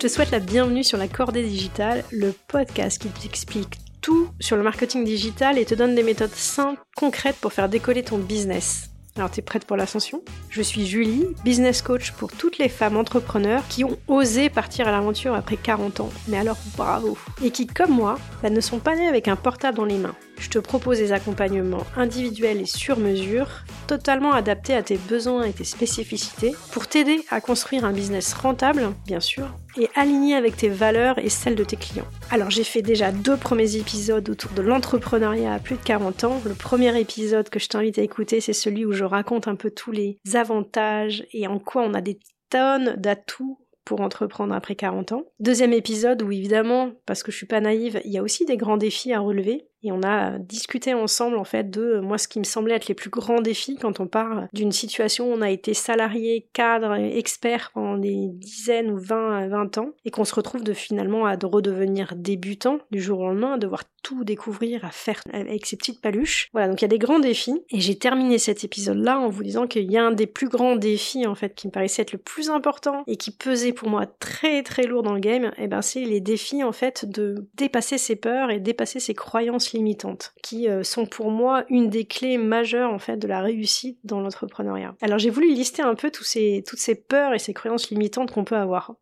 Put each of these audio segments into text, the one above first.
te souhaite la bienvenue sur la Cordée Digitale, le podcast qui t'explique tout sur le marketing digital et te donne des méthodes simples, concrètes pour faire décoller ton business. Alors t'es prête pour l'ascension? Je suis Julie, business coach pour toutes les femmes entrepreneurs qui ont osé partir à l'aventure après 40 ans. Mais alors bravo Et qui, comme moi, bah, ne sont pas nées avec un portable dans les mains je te propose des accompagnements individuels et sur mesure, totalement adaptés à tes besoins et tes spécificités, pour t'aider à construire un business rentable, bien sûr, et aligné avec tes valeurs et celles de tes clients. Alors j'ai fait déjà deux premiers épisodes autour de l'entrepreneuriat à plus de 40 ans. Le premier épisode que je t'invite à écouter, c'est celui où je raconte un peu tous les avantages et en quoi on a des tonnes d'atouts pour entreprendre après 40 ans. Deuxième épisode où évidemment, parce que je suis pas naïve, il y a aussi des grands défis à relever et on a discuté ensemble en fait de moi ce qui me semblait être les plus grands défis quand on parle d'une situation où on a été salarié, cadre, expert pendant des dizaines ou 20, 20 ans et qu'on se retrouve de finalement à redevenir débutant du jour au lendemain, à devoir tout découvrir, à faire avec ses petites paluches. Voilà, donc il y a des grands défis et j'ai terminé cet épisode-là en vous disant qu'il y a un des plus grands défis en fait qui me paraissait être le plus important et qui pesait pour moi très très lourd dans le game, et eh ben c'est les défis en fait de dépasser ses peurs et dépasser ses croyances limitantes, qui euh, sont pour moi une des clés majeures en fait de la réussite dans l'entrepreneuriat. Alors j'ai voulu lister un peu ces, toutes ces peurs et ces croyances limitantes qu'on peut avoir.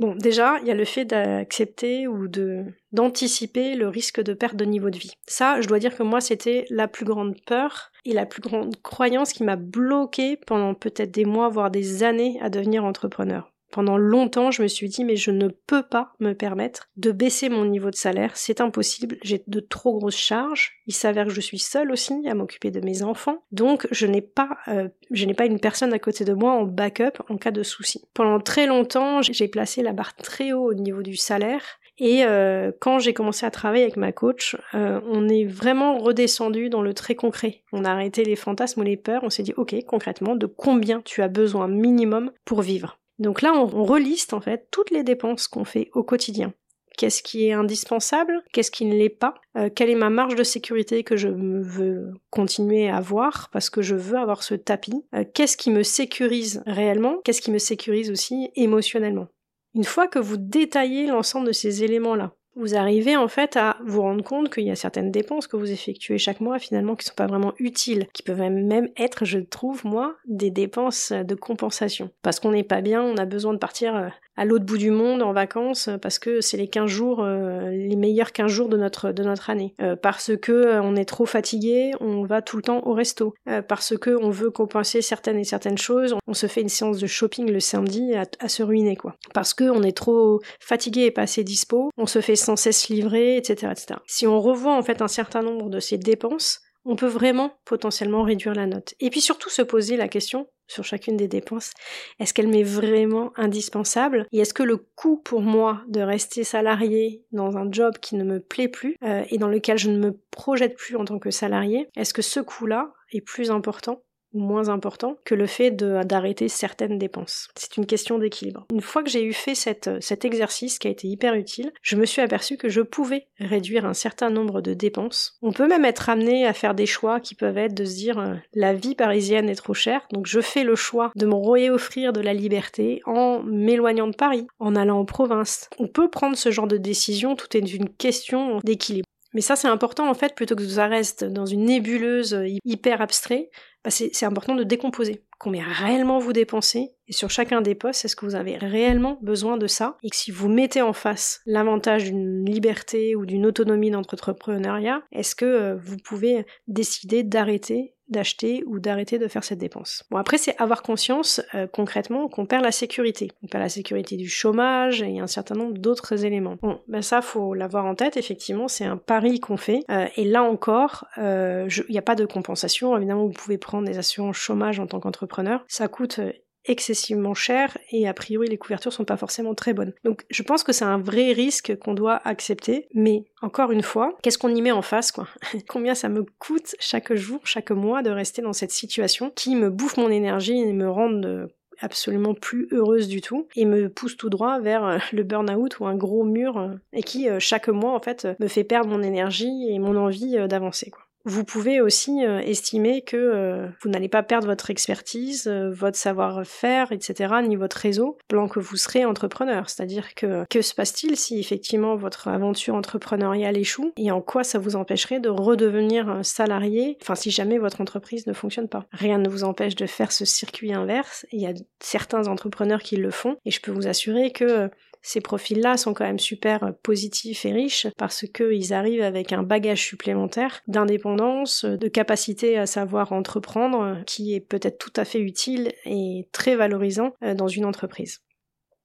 Bon, déjà, il y a le fait d'accepter ou de d'anticiper le risque de perte de niveau de vie. Ça, je dois dire que moi, c'était la plus grande peur et la plus grande croyance qui m'a bloqué pendant peut-être des mois, voire des années à devenir entrepreneur. Pendant longtemps, je me suis dit, mais je ne peux pas me permettre de baisser mon niveau de salaire, c'est impossible, j'ai de trop grosses charges, il s'avère que je suis seule aussi à m'occuper de mes enfants, donc je n'ai pas, euh, je n'ai pas une personne à côté de moi en backup en cas de souci. Pendant très longtemps, j'ai placé la barre très haut au niveau du salaire, et euh, quand j'ai commencé à travailler avec ma coach, euh, on est vraiment redescendu dans le très concret. On a arrêté les fantasmes ou les peurs, on s'est dit ok concrètement de combien tu as besoin minimum pour vivre? Donc là, on, reliste en fait toutes les dépenses qu'on fait au quotidien. Qu'est-ce qui est indispensable? Qu'est-ce qui ne l'est pas? Euh, Quelle est ma marge de sécurité que je veux continuer à avoir parce que je veux avoir ce tapis? Euh, Qu'est-ce qui me sécurise réellement? Qu'est-ce qui me sécurise aussi émotionnellement? Une fois que vous détaillez l'ensemble de ces éléments-là, vous arrivez en fait à vous rendre compte qu'il y a certaines dépenses que vous effectuez chaque mois finalement qui sont pas vraiment utiles, qui peuvent même être, je trouve moi, des dépenses de compensation. Parce qu'on n'est pas bien, on a besoin de partir euh, à l'autre bout du monde en vacances euh, parce que c'est les 15 jours, euh, les meilleurs 15 jours de notre, de notre année. parce que on est trop fatigué, on va tout le temps au resto. parce que on veut compenser certaines et certaines choses, on se fait une séance de shopping le samedi à, à se ruiner quoi. Parce que on est trop fatigué et pas assez dispo, on se fait sans cesse livrer, etc., etc. Si on revoit en fait un certain nombre de ces dépenses, on peut vraiment potentiellement réduire la note. Et puis surtout se poser la question sur chacune des dépenses, est-ce qu'elle m'est vraiment indispensable? Et est-ce que le coût pour moi de rester salarié dans un job qui ne me plaît plus euh, et dans lequel je ne me projette plus en tant que salarié, est-ce que ce coût-là est plus important? Moins important que le fait d'arrêter certaines dépenses. C'est une question d'équilibre. Une fois que j'ai eu fait cet exercice qui a été hyper utile, je me suis aperçu que je pouvais réduire un certain nombre de dépenses. On peut même être amené à faire des choix qui peuvent être de se dire euh, la vie parisienne est trop chère, donc je fais le choix de me réoffrir de la liberté en m'éloignant de Paris, en allant en province. On peut prendre ce genre de décision, tout est une question d'équilibre. Mais ça, c'est important en fait, plutôt que ça reste dans une nébuleuse euh, hyper abstraite, bah, c'est important de décomposer. Combien réellement vous dépensez et sur chacun des postes, est-ce que vous avez réellement besoin de ça Et que si vous mettez en face l'avantage d'une liberté ou d'une autonomie d'entrepreneuriat, est-ce que euh, vous pouvez décider d'arrêter d'acheter ou d'arrêter de faire cette dépense? Bon après c'est avoir conscience euh, concrètement qu'on perd la sécurité. On perd la sécurité du chômage et un certain nombre d'autres éléments. Bon ben ça faut l'avoir en tête effectivement c'est un pari qu'on fait euh, et là encore euh, il n'y a pas de compensation évidemment vous pouvez prendre des assurances chômage en tant qu'entrepreneur ça coûte excessivement cher et a priori les couvertures sont pas forcément très bonnes. Donc je pense que c'est un vrai risque qu'on doit accepter, mais encore une fois, qu'est-ce qu'on y met en face quoi? Combien ça me coûte chaque jour, chaque mois de rester dans cette situation qui me bouffe mon énergie et me rend absolument plus heureuse du tout et me pousse tout droit vers euh, le burn-out ou un gros mur euh, et qui euh, chaque mois en fait me fait perdre mon énergie et mon envie d'avancer quoi. Vous pouvez aussi euh, estimer que euh, vous n'allez pas perdre votre expertise, euh, votre savoir-faire, etc., ni votre réseau, plan que vous serez entrepreneur. C'est-à-dire que que se passe-t-il si effectivement votre aventure entrepreneuriale échoue et en quoi ça vous empêcherait de redevenir salarié, enfin si jamais votre entreprise ne fonctionne pas? Rien ne vous empêche de faire ce circuit inverse. Il y a certains entrepreneurs qui le font et je peux vous assurer que ces profils-là sont quand même super positifs et riches parce qu'ils arrivent avec un bagage supplémentaire d'indépendance, de capacité à savoir entreprendre qui est peut-être tout à fait utile et très valorisant euh, dans une entreprise.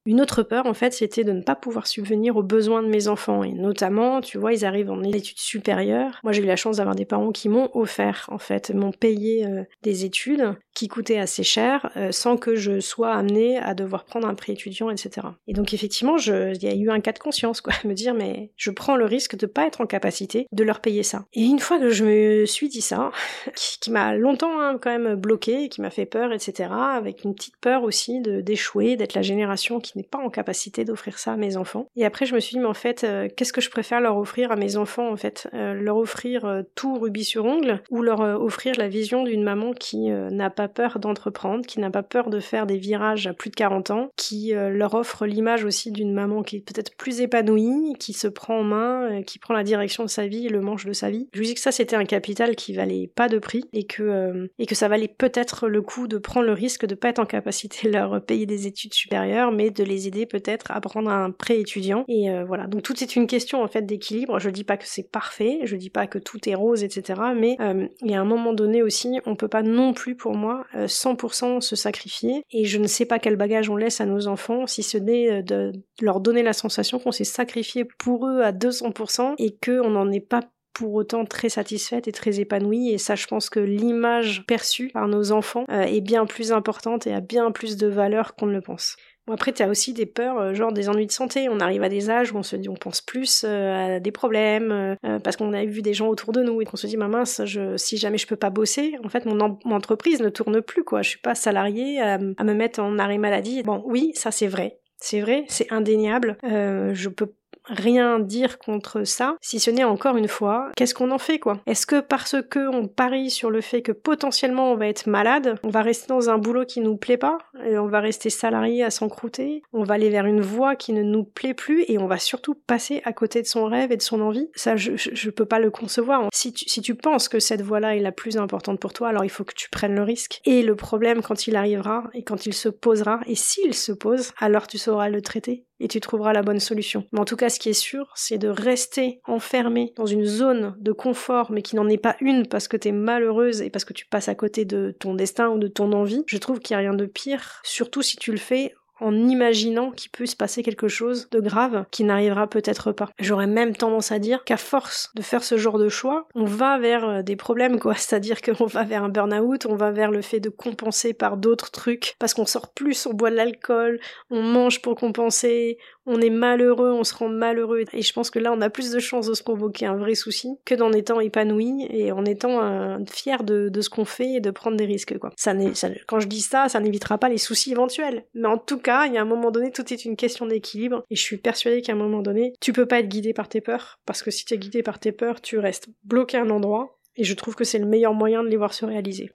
Une autre peur, en fait, c'était de ne pas pouvoir subvenir aux besoins de mes enfants. Et notamment, tu vois, ils arrivent en études supérieures. Moi, j'ai eu la chance d'avoir des parents qui m'ont offert, en fait, m'ont payé euh, des études qui coûtaient assez cher, euh, sans que je sois amenée à devoir prendre un prêt étudiant, etc. Et donc, effectivement, il y a eu un cas de conscience, quoi. Me dire, mais je prends le risque de pas être en capacité de leur payer ça. Et une fois que je me suis dit ça, qui, m'a longtemps hein, quand même bloqué, qui m'a fait peur, etc., avec une petite peur aussi d'échouer, d'être la génération qui n'est pas en capacité d'offrir ça à mes enfants. Et après, je me suis dit, mais en fait, euh, qu'est-ce que je préfère leur offrir à mes enfants, en fait? Euh, Leur offrir euh, tout rubis sur ongle ou leur offrir la vision d'une maman qui n'a pas peur d'entreprendre, qui n'a pas peur de faire des virages à plus de 40 ans, qui leur offre l'image aussi d'une maman qui est peut-être plus épanouie, qui se prend en main, qui prend la direction de sa vie, le manche de sa vie? Je lui dis que ça, c'était un capital qui valait pas de prix et que, et que ça valait peut-être le coup de prendre le risque de pas être en capacité de leur payer des études supérieures, mais de les aider peut-être à prendre un prêt étudiant. Et euh, voilà, donc tout est une question en fait d'équilibre. Je dis pas que c'est parfait, je dis pas que tout est rose, etc. Mais euh, il y a un moment donné aussi, on peut pas non plus pour moi 100% euh, se sacrifier. Et je ne sais pas quel bagage on laisse à nos enfants, si ce n'est de leur donner la sensation qu'on s'est sacrifié pour eux à 200% et qu'on n'en est pas pour autant très satisfaite et très épanouie. Et ça, je pense que l'image perçue par nos enfants est bien plus importante et a bien plus de valeur qu'on ne le pense. Bon, après, tu as aussi des peurs, euh, genre des ennuis de santé. On arrive à des âges où on se dit, on pense plus euh, à des problèmes, euh, parce qu'on a vu des gens autour de nous et qu'on se dit, ma mince, je, si jamais je peux pas bosser, en fait, mon, entreprise ne tourne plus, quoi. Je suis pas salarié à, me mettre en arrêt maladie. Bon, oui, ça c'est vrai. C'est vrai, c'est indéniable. je peux rien dire contre ça, si ce n'est encore une fois, qu'est-ce qu'on en fait quoi? Est-ce que parce que on parie sur le fait que potentiellement on va être malade, on va rester dans un boulot qui nous plaît pas, et on va rester salarié à s'encrouter, on va aller vers une voie qui ne nous plaît plus et on va surtout passer à côté de son rêve et de son envie? Ça, je, je, peux pas le concevoir. Si tu, si tu penses que cette voie-là est la plus importante pour toi, alors il faut que tu prennes le risque. Et le problème quand il arrivera et quand il se posera, et s'il se pose, alors tu sauras le traiter et tu trouveras la bonne solution. Mais en tout cas, ce qui est sûr, c'est de rester enfermé dans une zone de confort, mais qui n'en est pas une parce que t'es malheureuse et parce que tu passes à côté de ton destin ou de ton envie. Je trouve qu'il n'y a rien de pire, surtout si tu le fais en imaginant qu'il peut se passer quelque chose de grave qui n'arrivera peut-être pas. J'aurais même tendance à dire qu'à force de faire ce genre de choix, on va vers euh, des problèmes quoi, c'est-à-dire qu'on va vers un burn-out, on va vers le fait de compenser par d'autres trucs parce qu'on sort plus, on boit de l'alcool, on mange pour compenser, on est malheureux, on se rend malheureux. Et je pense que là, on a plus de chances de se provoquer un vrai souci que d'en étant épanoui et en étant euh, fier de, ce qu'on fait et de prendre des risques. Quand je dis ça, ça n'évitera pas les soucis éventuels. Mais en tout cas, il y a un moment donné, tout est une question d'équilibre. Et je suis persuadée qu'à un moment donné, tu peux pas être guidé par tes peurs. Parce que si tu es guidé par tes peurs, tu restes bloqué à un endroit. Et je trouve que c'est le meilleur moyen de les voir se réaliser.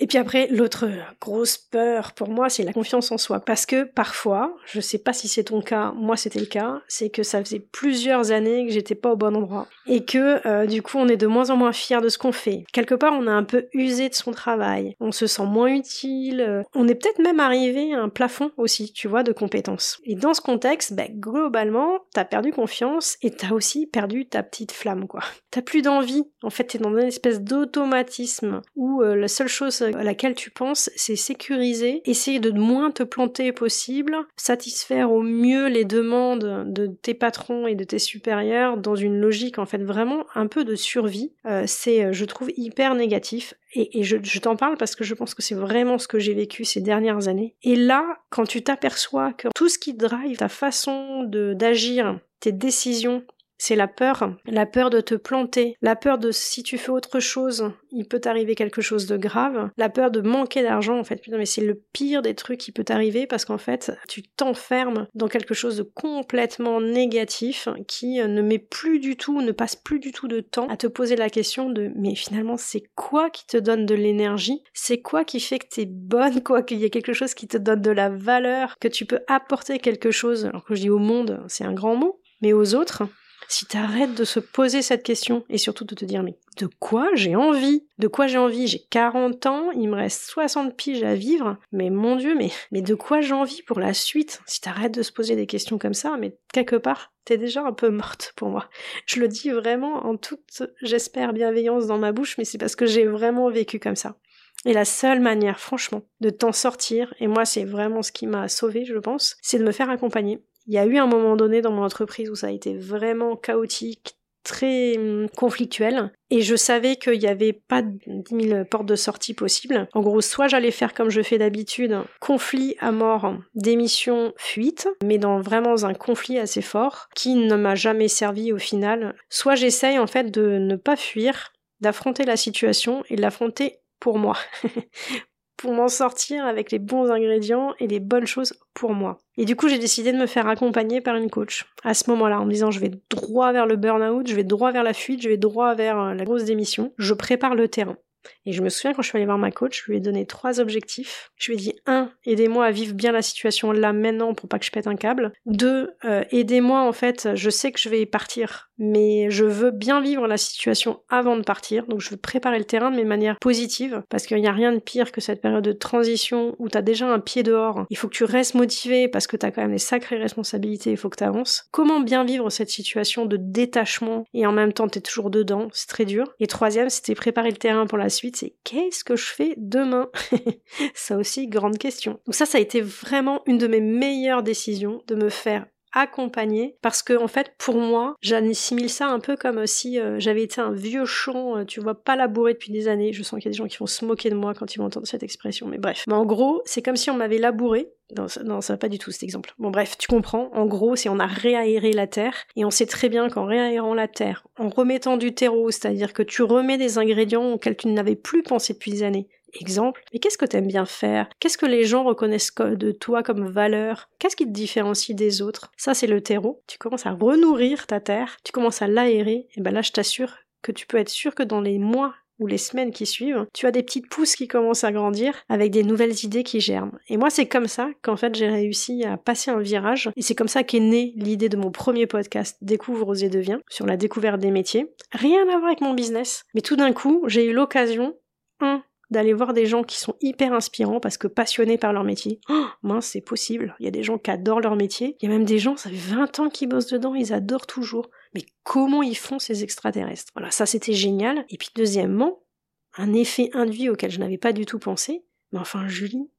Et puis après, l'autre grosse peur pour moi, c'est la confiance en soi. Parce que parfois, je sais pas si c'est ton cas, moi c'était le cas, c'est que ça faisait plusieurs années que j'étais pas au bon endroit. Et que euh, du coup, on est de moins en moins fier de ce qu'on fait. Quelque part, on a un peu usé de son travail. On se sent moins utile. On est peut-être même arrivé à un plafond aussi, tu vois, de compétences. Et dans ce contexte, bah, globalement, t'as perdu confiance et t'as aussi perdu ta petite flamme, quoi. T'as plus d'envie. En fait, t'es dans une espèce d'automatisme où euh, la seule chose à laquelle tu penses, c'est sécuriser, essayer de moins te planter possible, satisfaire au mieux les demandes de tes patrons et de tes supérieurs dans une logique en fait vraiment un peu de survie. Euh, c'est, euh, je trouve, hyper négatif. Et, je, je t'en parle parce que je pense que c'est vraiment ce que j'ai vécu ces dernières années. Et là, quand tu t'aperçois que tout ce qui drive ta façon de d'agir, tes décisions, c'est la peur, la peur de te planter, la peur de si tu fais autre chose, il peut t'arriver quelque chose de grave, la peur de manquer d'argent en fait. Putain, mais c'est le pire des trucs qui peut t'arriver parce qu'en fait, tu t'enfermes dans quelque chose de complètement négatif qui euh, ne met plus du tout, ne passe plus du tout de temps à te poser la question de mais finalement c'est quoi qui te donne de l'énergie? C'est quoi qui fait que t'es bonne, quoi qu'il y ait quelque chose qui te donne de la valeur, que tu peux apporter quelque chose? Alors que je dis au monde, c'est un grand mot, mais aux autres, si t'arrêtes de se poser cette question et surtout de te dire mais de quoi j'ai envie? De quoi j'ai envie? J'ai 40 ans, il me reste 60 piges à vivre, mais mon dieu, mais, mais de quoi j'ai envie pour la suite? Si t'arrêtes de se poser des questions comme ça, mais quelque part, t'es déjà un peu morte pour moi. Je le dis vraiment en toute, j'espère, bienveillance dans ma bouche, mais c'est parce que j'ai vraiment vécu comme ça. Et la seule manière, franchement, de t'en sortir, et moi c'est vraiment ce qui m'a sauvé, je pense, c'est de me faire accompagner. Il y a eu un moment donné dans mon entreprise où ça a été vraiment chaotique, très hum, conflictuel et je savais qu'il n'y avait pas 10 000 portes de sortie possibles. En gros, soit j'allais faire comme je fais d'habitude, conflit à mort, démission, fuite, mais dans vraiment un conflit assez fort qui ne m'a jamais servi au final. Soit j'essaye en fait de ne pas fuir, d'affronter la situation et de l'affronter pour moi. pour m'en sortir avec les bons ingrédients et les bonnes choses pour moi. Et du coup, j'ai décidé de me faire accompagner par une coach à ce moment-là, en me disant je vais droit vers le burn-out, je vais droit vers la fuite, je vais droit vers euh, la grosse démission, je prépare le terrain. Et je me souviens quand je suis allée voir ma coach, je lui ai donné trois objectifs. Je lui ai dit un, aidez-moi à vivre bien la situation là maintenant pour pas que je pète un câble. Deux, euh, aidez-moi en fait, je sais que je vais partir, mais je veux bien vivre la situation avant de partir, donc je veux préparer le terrain de mes manières positives, parce qu'il n'y a rien de pire que cette période de transition où t'as déjà un pied dehors. Il faut que tu restes motivé parce que t'as quand même des sacrées responsabilités, il faut que t'avances. Comment bien vivre cette situation de détachement et en même temps t'es toujours dedans, c'est très dur. Et troisième, c'était préparer le terrain pour la c'est qu'est-ce que je fais demain Ça aussi, grande question. Donc ça, ça a été vraiment une de mes meilleures décisions de me faire accompagner parce que en fait pour moi j'assimile ça un peu comme si euh, j'avais été un vieux champ euh, tu vois pas labouré depuis des années. Je sens qu'il y a des gens qui vont se moquer de moi quand ils vont entendre cette expression mais bref. Mais en gros c'est comme si on m'avait labouré. Non, ça va pas du tout cet exemple. Bon bref tu comprends. En gros c'est on a réaéré la terre et on sait très bien qu'en réaérant la terre en remettant du terreau c'est-à-dire que tu remets des ingrédients auxquels tu n'avais plus pensé depuis des années Exemple, mais qu'est-ce que t'aimes bien faire? Qu'est-ce que les gens reconnaissent de toi comme valeur? Qu'est-ce qui te différencie des autres? Ça, c'est le terreau. Tu commences à renourrir ta terre, tu commences à l'aérer, et ben là, je t'assure que tu peux être sûr que dans les mois ou les semaines qui suivent, tu as des petites pousses qui commencent à grandir avec des nouvelles idées qui germent. Et moi, c'est comme ça qu'en fait, j'ai réussi à passer un virage. Et c'est comme ça qu'est née l'idée de mon premier podcast Découvre, et deviens sur la découverte des métiers. Rien à voir avec mon business. Mais tout d'un coup, j'ai eu l'occasion, un, d'aller voir des gens qui sont hyper inspirants parce que passionnés par leur métier. Oh, mince, c'est possible. Il y a des gens qui adorent leur métier. Il y a même des gens, ça fait 20 ans qu'ils bossent dedans, ils adorent toujours. Mais comment ils font ces extraterrestres? Voilà, ça c'était génial. Et puis deuxièmement, un effet induit auquel je n'avais pas du tout pensé. Mais enfin, Julie,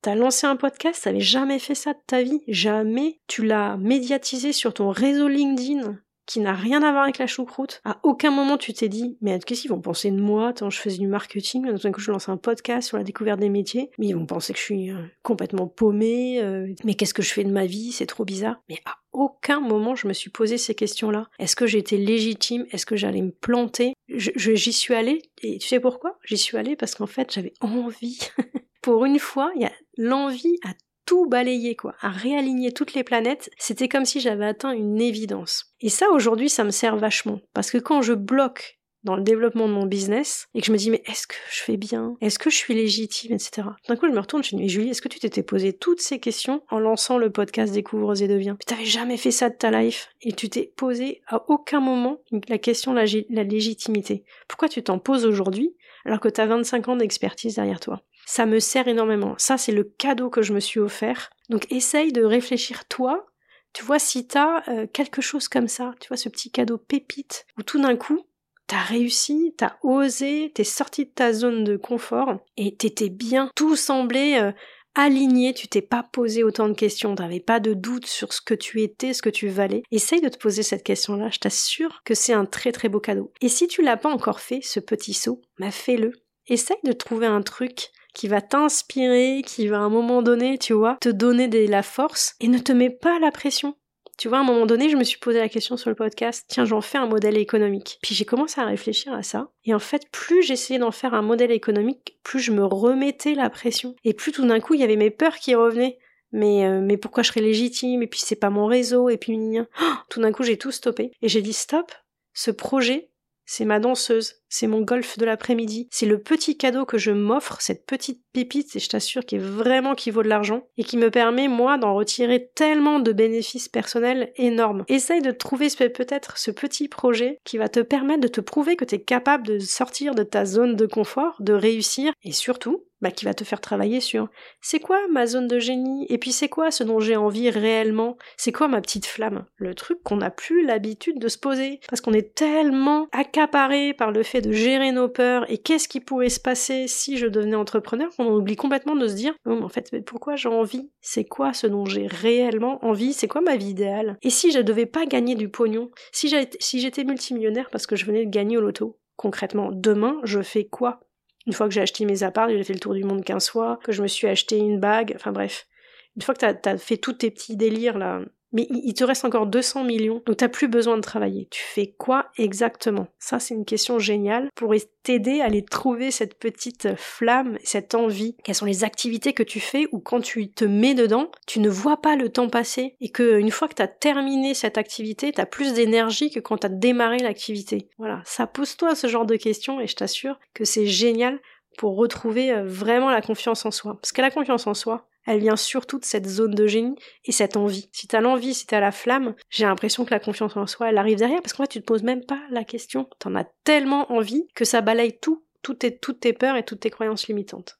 T'as lancé un podcast, t'avais jamais fait ça de ta vie, jamais. Tu l'as médiatisé sur ton réseau LinkedIn, qui n'a rien à voir avec la choucroute. À aucun moment tu t'es dit, mais qu'est-ce qu'ils vont penser de moi? Tant je faisais du marketing, d'un coup je lance un podcast sur la découverte des métiers, mais ils vont penser que je suis euh, complètement paumée, euh, mais qu'est-ce que je fais de ma vie? C'est trop bizarre. Mais à aucun moment je me suis posé ces questions-là. Est-ce que j'étais légitime? Est-ce que j'allais me planter? J'y suis allée, et tu sais pourquoi? J'y suis allée parce qu'en fait j'avais envie. Pour une fois, il y a l'envie à tout balayer, quoi, à réaligner toutes les planètes, c'était comme si j'avais atteint une évidence. Et ça, aujourd'hui, ça me sert vachement. Parce que quand je bloque dans le développement de mon business et que je me dis mais est-ce que je fais bien? Est-ce que je suis légitime? Etc. D'un coup je me retourne, je me dis mais Julie, est-ce que tu t'étais posé toutes ces questions en lançant le podcast Découvre et deviens? Tu t'avais jamais fait ça de ta life et tu t'es posé à aucun moment la question de la, la légitimité. Pourquoi tu t'en poses aujourd'hui alors que tu as 25 ans d'expertise derrière toi? Ça me sert énormément. Ça, c'est le cadeau que je me suis offert. Donc essaye de réfléchir toi. Tu vois, si t'as euh, quelque chose comme ça, tu vois, ce petit cadeau pépite, où tout d'un coup, t'as réussi, t'as osé, t'es sorti de ta zone de confort, et t'étais bien, tout semblait euh, aligné, tu t'es pas posé autant de questions, t'avais pas de doute sur ce que tu étais, ce que tu valais. Essaye de te poser cette question-là, je t'assure que c'est un très très beau cadeau. Et si tu l'as pas encore fait, ce petit saut, bah fais-le. Essaye de trouver un truc qui va t'inspirer, qui va à un moment donné, tu vois, te donner de la force et ne te mets pas la pression. Tu vois, à un moment donné, je me suis posé la question sur le podcast, tiens, j'en fais un modèle économique. Puis j'ai commencé à réfléchir à ça. Et en fait, plus j'essayais d'en faire un modèle économique, plus je me remettais la pression. Et plus tout d'un coup, il y avait mes peurs qui revenaient. Mais, euh, mais pourquoi je serais légitime? Et puis c'est pas mon réseau, et puis tout d'un coup j'ai tout stoppé. Et j'ai dit stop, ce projet, c'est ma danseuse, c'est mon golf de l'après-midi, c'est le petit cadeau que je m'offre, cette petite pépite, et je t'assure qui est vraiment qui vaut de l'argent, et qui me permet, moi, d'en retirer tellement de bénéfices personnels énormes. Essaye de trouver peut-être ce petit projet qui va te permettre de te prouver que tu es capable de sortir de ta zone de confort, de réussir, et surtout, bah, qui va te faire travailler sur c'est quoi ma zone de génie? Et puis c'est quoi ce dont j'ai envie réellement? C'est quoi ma petite flamme? Le truc qu'on n'a plus l'habitude de se poser parce qu'on est tellement accaparé par le fait de gérer nos peurs et qu'est-ce qui pourrait se passer si je devenais entrepreneur qu'on oublie complètement de se dire non en fait pourquoi j'ai envie? C'est quoi ce dont j'ai réellement envie? C'est quoi ma vie idéale? Et si je devais pas gagner du pognon si j'étais multimillionnaire parce que je venais de gagner au loto concrètement demain je fais quoi? Une fois que j'ai acheté mes apparts, j'ai fait le tour du monde 15 fois, que je me suis acheté une bague, enfin bref. Une fois que t'as as fait tous tes petits délires là, mais il te reste encore 200 millions, donc t'as plus besoin de travailler. Tu fais quoi exactement? Ça, c'est une question géniale pour t'aider à aller trouver cette petite flamme, cette envie. Quelles sont les activités que tu fais ou quand tu te mets dedans, tu ne vois pas le temps passer et que une fois que t'as terminé cette activité, t'as plus d'énergie que quand t'as démarré l'activité. Voilà, ça pose-toi ce genre de questions et je t'assure que c'est génial pour retrouver euh, vraiment la confiance en soi. Parce que la confiance en soi, elle vient surtout de cette zone de génie et cette envie. Si t'as l'envie, si t'as la flamme, j'ai l'impression que la confiance en soi, elle arrive derrière parce qu'en fait, tu te poses même pas la question. T'en as tellement envie que ça balaye tout, toutes tes, toutes tes peurs et toutes tes croyances limitantes.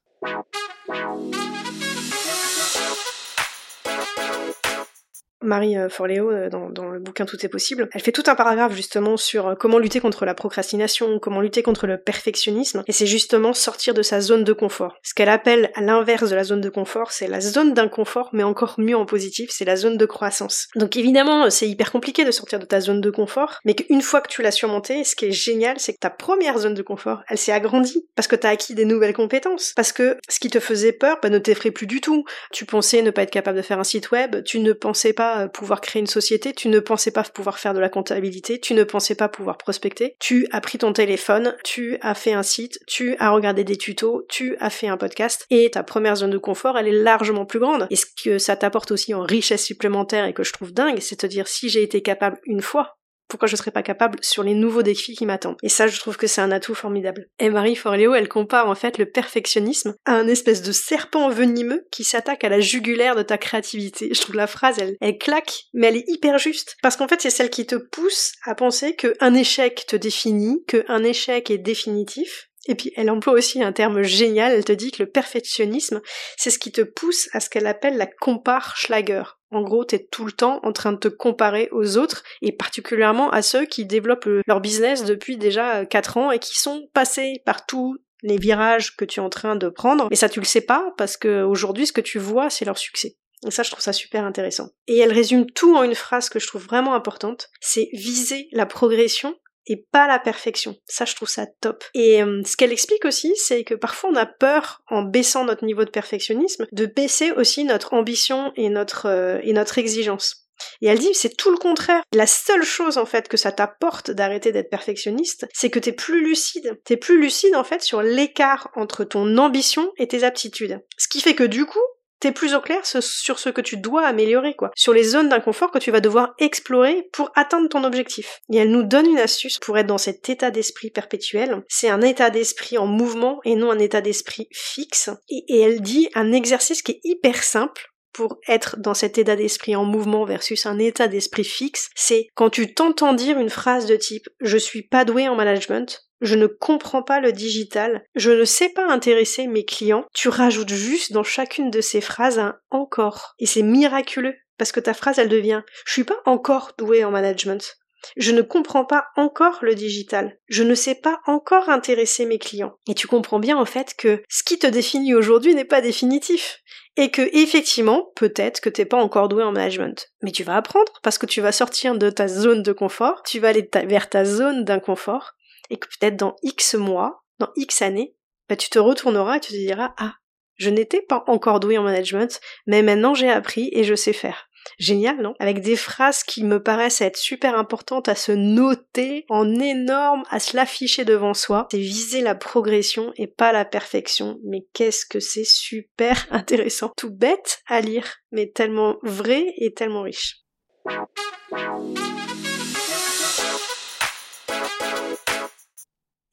Marie euh, Forleo, euh, dans, le bouquin Tout est possible, elle fait tout un paragraphe justement sur euh, comment lutter contre la procrastination, comment lutter contre le perfectionnisme, et c'est justement sortir de sa zone de confort. Ce qu'elle appelle à l'inverse de la zone de confort, c'est la zone d'inconfort, mais encore mieux en positif, c'est la zone de croissance. Donc évidemment, c'est hyper compliqué de sortir de ta zone de confort, mais qu'une fois que tu l'as surmontée, ce qui est génial, c'est que ta première zone de confort, elle s'est agrandie, parce que t'as acquis des nouvelles compétences, parce que ce qui te faisait peur, bah, ne t'effraie plus du tout. Tu pensais ne pas être capable de faire un site web, tu ne pensais pas pouvoir créer une société, tu ne pensais pas pouvoir faire de la comptabilité, tu ne pensais pas pouvoir prospecter, tu as pris ton téléphone, tu as fait un site, tu as regardé des tutos, tu as fait un podcast, et ta première zone de confort, elle est largement plus grande. Et ce que ça t'apporte aussi en richesse supplémentaire et que je trouve dingue, c'est te dire si j'ai été capable une fois, pourquoi je serais pas capable sur les nouveaux défis qui m'attendent. Et ça, je trouve que c'est un atout formidable. Et Marie Forleo, elle compare en fait le perfectionnisme à un espèce de serpent venimeux qui s'attaque à la jugulaire de ta créativité. Je trouve la phrase, elle, elle claque, mais elle est hyper juste. Parce qu'en fait, c'est celle qui te pousse à penser qu'un échec te définit, qu'un échec est définitif, et puis elle emploie aussi un terme génial, elle te dit que le perfectionnisme, c'est ce qui te pousse à ce qu'elle appelle la compare Schlager. En gros, t'es tout le temps en train de te comparer aux autres, et particulièrement à ceux qui développent leur business depuis déjà 4 ans et qui sont passés par tous les virages que tu es en train de prendre. Mais ça, tu le sais pas, parce que aujourd'hui, ce que tu vois, c'est leur succès. Et ça, je trouve ça super intéressant. Et elle résume tout en une phrase que je trouve vraiment importante. C'est viser la progression et pas la perfection. Ça, je trouve ça top. Et euh, ce qu'elle explique aussi, c'est que parfois on a peur, en baissant notre niveau de perfectionnisme, de baisser aussi notre ambition et notre, euh, et notre exigence. Et elle dit, c'est tout le contraire. La seule chose, en fait, que ça t'apporte d'arrêter d'être perfectionniste, c'est que t'es plus lucide. T'es plus lucide, en fait, sur l'écart entre ton ambition et tes aptitudes. Ce qui fait que, du coup, t'es plus au clair sur ce que tu dois améliorer, quoi. Sur les zones d'inconfort que tu vas devoir explorer pour atteindre ton objectif. Et elle nous donne une astuce pour être dans cet état d'esprit perpétuel. C'est un état d'esprit en mouvement et non un état d'esprit fixe. Et, et elle dit un exercice qui est hyper simple pour être dans cet état d'esprit en mouvement versus un état d'esprit fixe, c'est quand tu t'entends dire une phrase de type je suis pas doué en management, je ne comprends pas le digital, je ne sais pas intéresser mes clients, tu rajoutes juste dans chacune de ces phrases un encore. Et c'est miraculeux, parce que ta phrase elle devient je suis pas encore doué en management. Je ne comprends pas encore le digital. Je ne sais pas encore intéresser mes clients. Et tu comprends bien en fait que ce qui te définit aujourd'hui n'est pas définitif. Et que effectivement, peut-être que t'es pas encore doué en management. Mais tu vas apprendre parce que tu vas sortir de ta zone de confort, tu vas aller vers ta zone d'inconfort, et que peut-être dans X mois, dans X années, bah, tu te retourneras et tu te diras, ah, je n'étais pas encore doué en management, mais maintenant j'ai appris et je sais faire. Génial, non? Avec des phrases qui me paraissent être super importantes à se noter en énorme, à se l'afficher devant soi. C'est viser la progression et pas la perfection. Mais qu'est-ce que c'est super intéressant. Tout bête à lire, mais tellement vrai et tellement riche.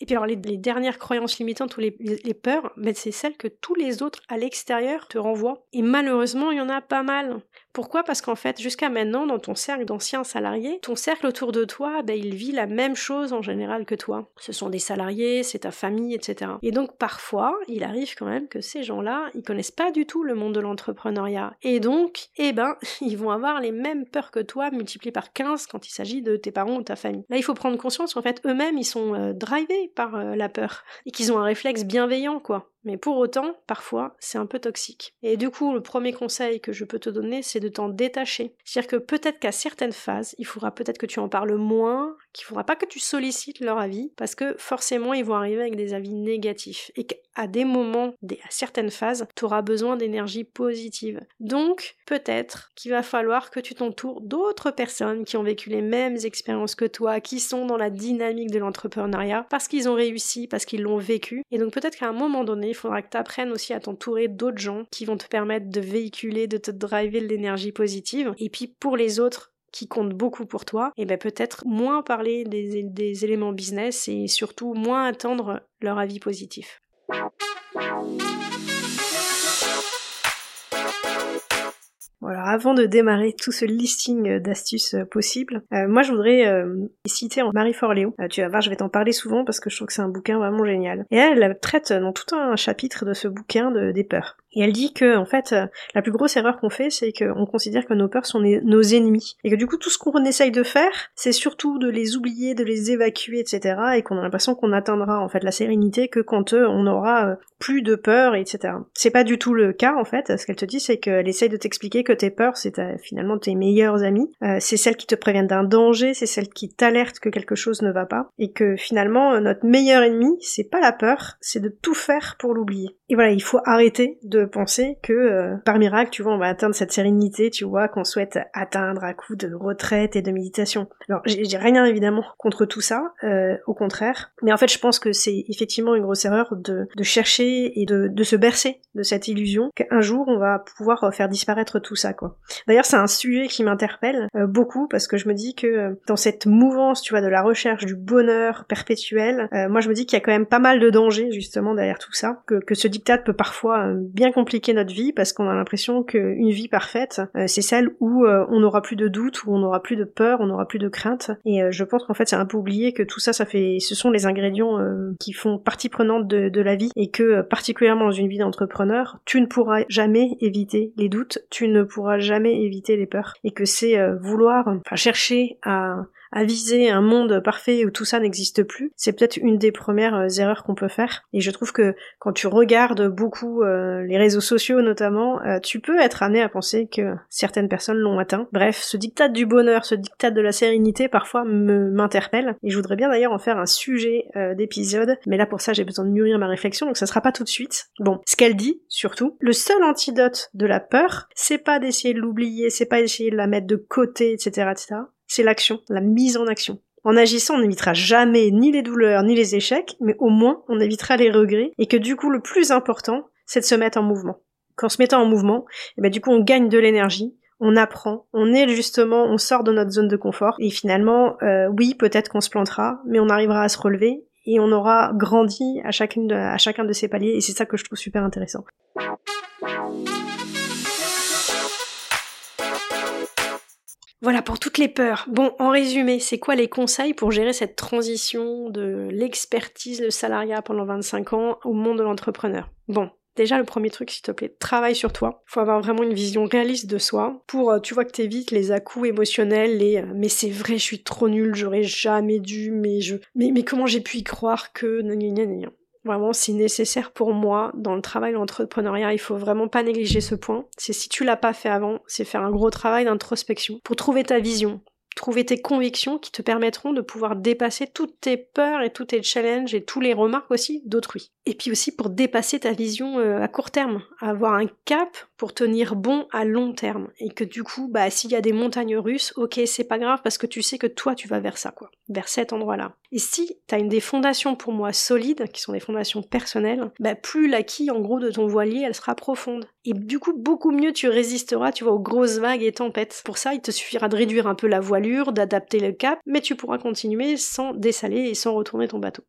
Et puis alors les, dernières croyances limitantes ou les, peurs, ben c'est celles que tous les autres à l'extérieur te renvoient. Et malheureusement, il y en a pas mal. Pourquoi? Parce qu'en fait, jusqu'à maintenant, dans ton cercle d'anciens salariés, ton cercle autour de toi, ben, il vit la même chose en général que toi. Ce sont des salariés, c'est ta famille, etc. Et donc parfois, il arrive quand même que ces gens-là, ils connaissent pas du tout le monde de l'entrepreneuriat. Et donc, eh ben, ils vont avoir les mêmes peurs que toi, multipliées par 15 quand il s'agit de tes parents ou ta famille. Là, il faut prendre conscience qu'en fait, eux-mêmes, ils sont euh, drivés par euh, la peur. Et qu'ils ont un réflexe bienveillant, quoi. Mais pour autant, parfois, c'est un peu toxique. Et du coup, le premier conseil que je peux te donner, c'est de t'en détacher. C'est-à-dire que peut-être qu'à certaines phases, il faudra peut-être que tu en parles moins, qu'il faudra pas que tu sollicites leur avis, parce que forcément, ils vont arriver avec des avis négatifs. Et qu'à des moments, à certaines phases, tu auras besoin d'énergie positive. Donc, peut-être qu'il va falloir que tu t'entoures d'autres personnes qui ont vécu les mêmes expériences que toi, qui sont dans la dynamique de l'entrepreneuriat, parce qu'ils ont réussi, parce qu'ils l'ont vécu. Et donc peut-être qu'à un moment donné, il faudra que tu apprennes aussi à t'entourer d'autres gens qui vont te permettre de véhiculer, de te driver l'énergie positive. Et puis pour les autres, qui comptent beaucoup pour toi, et ben peut-être moins parler des, éléments business et surtout moins attendre leur avis positif. Voilà, avant de démarrer tout ce listing d'astuces euh, possibles, euh, moi je voudrais euh, citer Marie Forleo. tu vas voir, je vais t'en parler souvent parce que je trouve que c'est un bouquin vraiment génial. Et elle, elle traite dans tout un chapitre de ce bouquin de, des peurs. Et elle dit que, en fait, la plus grosse erreur qu'on fait, c'est qu'on considère que nos peurs sont nos ennemis. Et que du coup, tout ce qu'on essaye de faire, c'est surtout de les oublier, de les évacuer, etc. Et qu'on a l'impression qu'on atteindra, en fait, la sérénité que quand on aura plus de peur, etc. C'est pas du tout le cas, en fait. Ce qu'elle te dit, c'est qu'elle essaye de t'expliquer que tes peurs, c'est finalement tes meilleurs amis. Euh, c'est celles qui te préviennent d'un danger, c'est celles qui t'alertent que quelque chose ne va pas. Et que finalement, notre meilleur ennemi, c'est pas la peur, c'est de tout faire pour l'oublier. Et voilà, il faut arrêter de penser que euh, par miracle, tu vois, on va atteindre cette sérénité, tu vois, qu'on souhaite atteindre à coup de retraite et de méditation. Alors, j'ai rien évidemment contre tout ça, euh, au contraire. Mais en fait, je pense que c'est effectivement une grosse erreur de, chercher et de, se bercer de cette illusion qu'un jour on va pouvoir faire disparaître tout ça, quoi. D'ailleurs, c'est un sujet qui m'interpelle euh, beaucoup parce que je me dis que dans cette mouvance, tu vois, de la recherche du bonheur perpétuel, moi je me dis qu'il y a quand même pas mal de dangers justement derrière tout ça, que, que ce dictat peut parfois bien compliquer notre vie parce qu'on a l'impression qu'une vie parfaite, euh, c'est celle où euh, on n'aura plus de doute, où on n'aura plus de peur, on n'aura plus de crainte. Et euh, je pense qu'en fait, c'est un peu oublié que tout ça, ça fait, ce sont les ingrédients qui font partie prenante de, de, la vie et que particulièrement dans une vie d'entrepreneur, tu ne pourras jamais éviter les doutes, tu ne pourras jamais éviter les peurs et que c'est vouloir, enfin chercher à à viser un monde parfait où tout ça n'existe plus, c'est peut-être une des premières euh, erreurs qu'on peut faire. Et je trouve que quand tu regardes beaucoup euh, les réseaux sociaux notamment, euh, tu peux être amené à penser que certaines personnes l'ont atteint. Bref, ce dictat du bonheur, ce dictat de la sérénité parfois m'interpelle et je voudrais bien d'ailleurs en faire un sujet d'épisode, mais là pour ça j'ai besoin de mûrir ma réflexion donc ça sera pas tout de suite. Bon, ce qu'elle dit surtout, le seul antidote de la peur, c'est pas d'essayer de l'oublier, c'est pas d'essayer de la mettre de côté, etc., etc c'est l'action, la mise en action. En agissant, on n'évitera jamais ni les douleurs ni les échecs, mais au moins on évitera les regrets, et que du coup le plus important, c'est de se mettre en mouvement. Qu'en se mettant en mouvement, eh ben, du coup on gagne de l'énergie, on apprend, on est justement, on sort de notre zone de confort, et finalement, euh, oui, peut-être qu'on se plantera, mais on arrivera à se relever, et on aura grandi à chacun de ces paliers, et c'est ça que je trouve super intéressant. Voilà pour toutes les peurs. Bon, en résumé, c'est quoi les conseils pour gérer cette transition de l'expertise, le salariat pendant 25 ans au monde de l'entrepreneur? Bon, Déjà, le premier truc, s'il te plaît, travaille sur toi. Faut avoir vraiment une vision réaliste de soi pour, euh, tu vois, que t'évites les à-coups émotionnels, les euh, mais c'est vrai, je suis trop nulle, j'aurais jamais dû, mais je, mais, mais comment j'ai pu y croire que, Vraiment, c'est nécessaire pour moi dans le travail l'entrepreneuriat. Il faut vraiment pas négliger ce point. C'est si tu l'as pas fait avant, c'est faire un gros travail d'introspection pour trouver ta vision, trouver tes convictions qui te permettront de pouvoir dépasser toutes tes peurs et tous tes challenges et tous les remarques aussi d'autrui. Et puis aussi pour dépasser ta vision euh, à court terme, avoir un cap pour tenir bon à long terme et que du coup bah s'il y a des montagnes russes, OK, c'est pas grave parce que tu sais que toi tu vas vers ça quoi, vers cet endroit-là. Et si tu as une des fondations pour moi solides, qui sont des fondations personnelles, bah plus la quille en gros de ton voilier, elle sera profonde. Et du coup beaucoup mieux tu résisteras, tu vois, aux grosses vagues et tempêtes. Pour ça, il te suffira de réduire un peu la voilure, d'adapter le cap, mais tu pourras continuer sans dessaler et sans retourner ton bateau.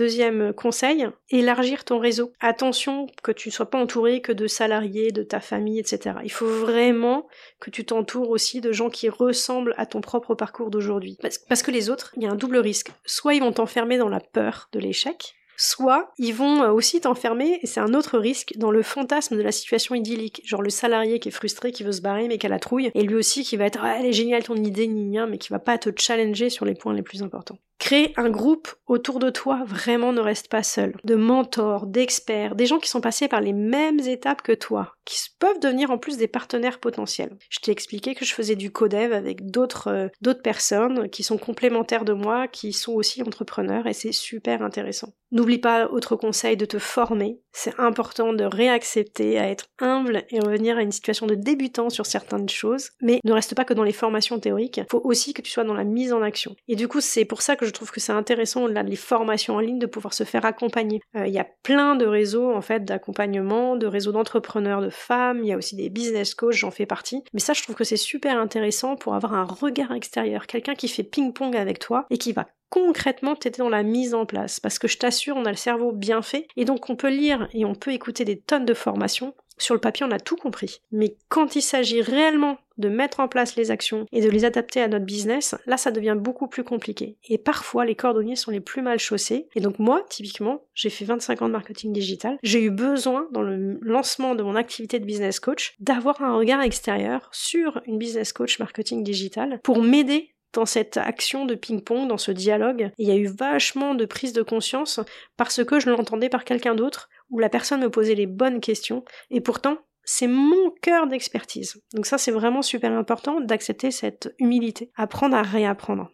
Deuxième conseil, élargir ton réseau. Attention que tu ne sois pas entouré que de salariés, de ta famille, etc. Il faut vraiment que tu t'entoures aussi de gens qui ressemblent à ton propre parcours d'aujourd'hui. Parce que les autres, il y a un double risque. Soit ils vont t'enfermer dans la peur de l'échec, soit ils vont euh, aussi t'enfermer, et c'est un autre risque, dans le fantasme de la situation idyllique. Genre le salarié qui est frustré, qui veut se barrer, mais qui a la trouille, et lui aussi qui va être ah, elle est géniale ton idée, mais qui va pas te challenger sur les points les plus importants. Crée un groupe autour de toi, vraiment ne reste pas seul. De mentors, d'experts, des gens qui sont passés par les mêmes étapes que toi, qui peuvent devenir en plus des partenaires potentiels. Je t'ai expliqué que je faisais du codev avec d'autres euh, d'autres personnes qui sont complémentaires de moi, qui sont aussi entrepreneurs et c'est super intéressant. N'oublie pas, autre conseil, de te former. C'est important de réaccepter, à être humble et revenir à une situation de débutant sur certaines choses, mais ne reste pas que dans les formations théoriques, il faut aussi que tu sois dans la mise en action. Et du coup, c'est pour ça que je trouve que c'est intéressant, au-delà des formations en ligne, de pouvoir se faire accompagner. Euh, il y a plein de réseaux, en fait, d'accompagnement, de réseaux d'entrepreneurs, de femmes, il y a aussi des business coachs, j'en fais partie. Mais ça, je trouve que c'est super intéressant pour avoir un regard extérieur, quelqu'un qui fait ping-pong avec toi et qui va concrètement t'aider dans la mise en place. Parce que je t'assure, on a le cerveau bien fait, et donc on peut lire et on peut écouter des tonnes de formations. Sur le papier, on a tout compris. Mais quand il s'agit réellement de mettre en place les actions et de les adapter à notre business, là ça devient beaucoup plus compliqué. Et parfois les cordonniers sont les plus mal chaussés. Et donc moi, typiquement, j'ai fait 25 ans de marketing digital. J'ai eu besoin, dans le lancement de mon activité de business coach, d'avoir un regard extérieur sur une business coach marketing digital pour m'aider dans cette action de ping-pong, dans ce dialogue. Il y a eu vachement de prise de conscience parce que je l'entendais par quelqu'un d'autre, où la personne me posait les bonnes questions, et pourtant, c'est mon cœur d'expertise. Donc ça, c'est vraiment super important d'accepter cette humilité, apprendre à réapprendre.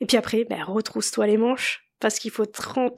Et puis après, ben, retrousse-toi les manches, parce qu'il faut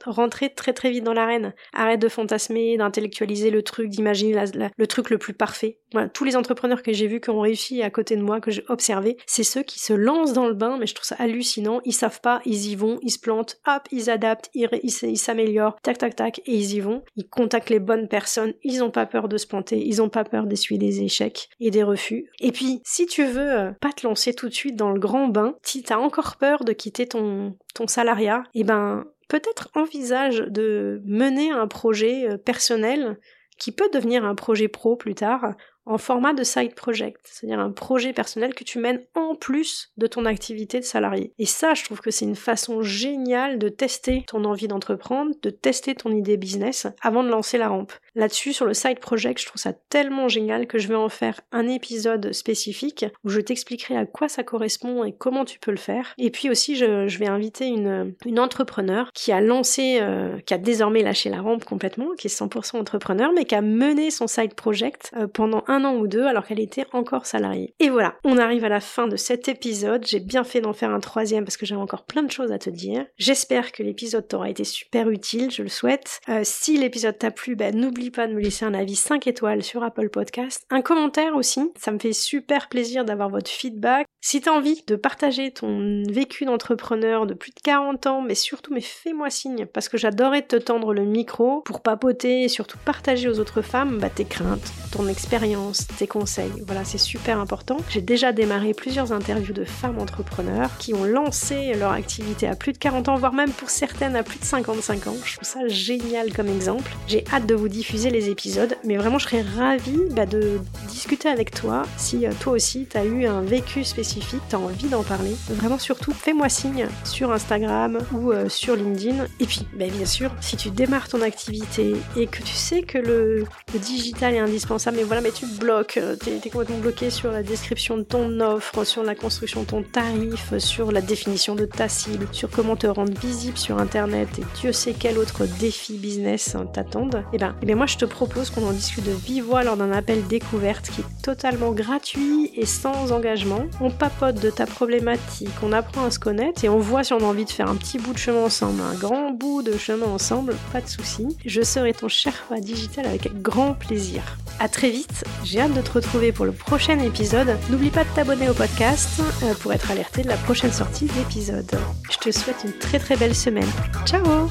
rentrer très très vite dans l'arène. Arrête de fantasmer, d'intellectualiser le truc, d'imaginer le truc le plus parfait. Voilà, tous les entrepreneurs que j'ai vus qui ont réussi à côté de moi, que j'ai observé, c'est ceux qui se lancent dans le bain, mais je trouve ça hallucinant. Ils savent pas, ils y vont, ils se plantent, hop, ils adaptent, ils s'améliorent, tac tac tac, et ils y vont. Ils contactent les bonnes personnes, ils ont pas peur de se planter, ils ont pas peur d'essuyer des échecs et des refus. Et puis, si tu veux euh, pas te lancer tout de suite dans le grand bain, si t'as encore peur de quitter ton, ton salariat, eh ben, peut-être envisage de mener un projet euh, personnel qui peut devenir un projet pro plus tard en format de side project, c'est-à-dire un projet personnel que tu mènes en plus de ton activité de salarié. Et ça, je trouve que c'est une façon géniale de tester ton envie d'entreprendre, de tester ton idée business avant de lancer la rampe. Là-dessus, sur le side project, je trouve ça tellement génial que je vais en faire un épisode spécifique où je t'expliquerai à quoi ça correspond et comment tu peux le faire. Et puis aussi, je, vais inviter une, une entrepreneur qui a lancé, euh, qui a désormais lâché la rampe complètement, qui est 100% entrepreneur, mais qui a mené son side project euh, pendant un an ou deux alors qu'elle était encore salariée. Et voilà, on arrive à la fin de cet épisode. J'ai bien fait d'en faire un troisième parce que j'ai encore plein de choses à te dire. J'espère que l'épisode t'aura été super utile, je le souhaite. Euh, si l'épisode t'a plu, ben n'oublie pas de me laisser un avis 5 étoiles sur Apple Podcast. Un commentaire aussi, ça me fait super plaisir d'avoir votre feedback. Si t'as envie de partager ton vécu d'entrepreneur de plus de 40 ans, mais surtout, mais fais-moi signe, parce que j'adorais te tendre le micro pour papoter et surtout partager aux autres femmes bah, tes craintes, ton expérience, tes conseils. Voilà, c'est super important. J'ai déjà démarré plusieurs interviews de femmes entrepreneurs qui ont lancé leur activité à plus de 40 ans, voire même pour certaines à plus de 55 ans. Je trouve ça génial comme exemple. J'ai hâte de vous diffuser les épisodes, mais vraiment je serais ravie bah, de discuter avec toi si euh, toi aussi tu as eu un vécu spécifique spécifique, tu as envie d'en parler, vraiment surtout fais-moi signe sur Instagram ou euh, sur LinkedIn. Et puis, ben, bien sûr, si tu démarres ton activité et que tu sais que le, digital est indispensable, mais voilà, mais tu bloques, euh, tu es, complètement bloqué sur la description de ton offre, sur la construction de ton tarif, sur la définition de ta cible, sur comment te rendre visible sur Internet et Dieu sait quel autre défi business hein, t'attendent, et eh ben, eh bien moi je te propose qu'on en discute de vive voix lors d'un appel découverte qui est totalement gratuit et sans engagement. De ta problématique, on apprend à se connaître et on voit si on a envie de faire un petit bout de chemin ensemble, un grand bout de chemin ensemble, pas de souci. Je serai ton Sherpa digital avec grand plaisir. À très vite, j'ai hâte de te retrouver pour le prochain épisode. N'oublie pas de t'abonner au podcast euh, pour être alerté de la prochaine sortie d'épisode. Je te souhaite une très très belle semaine. Ciao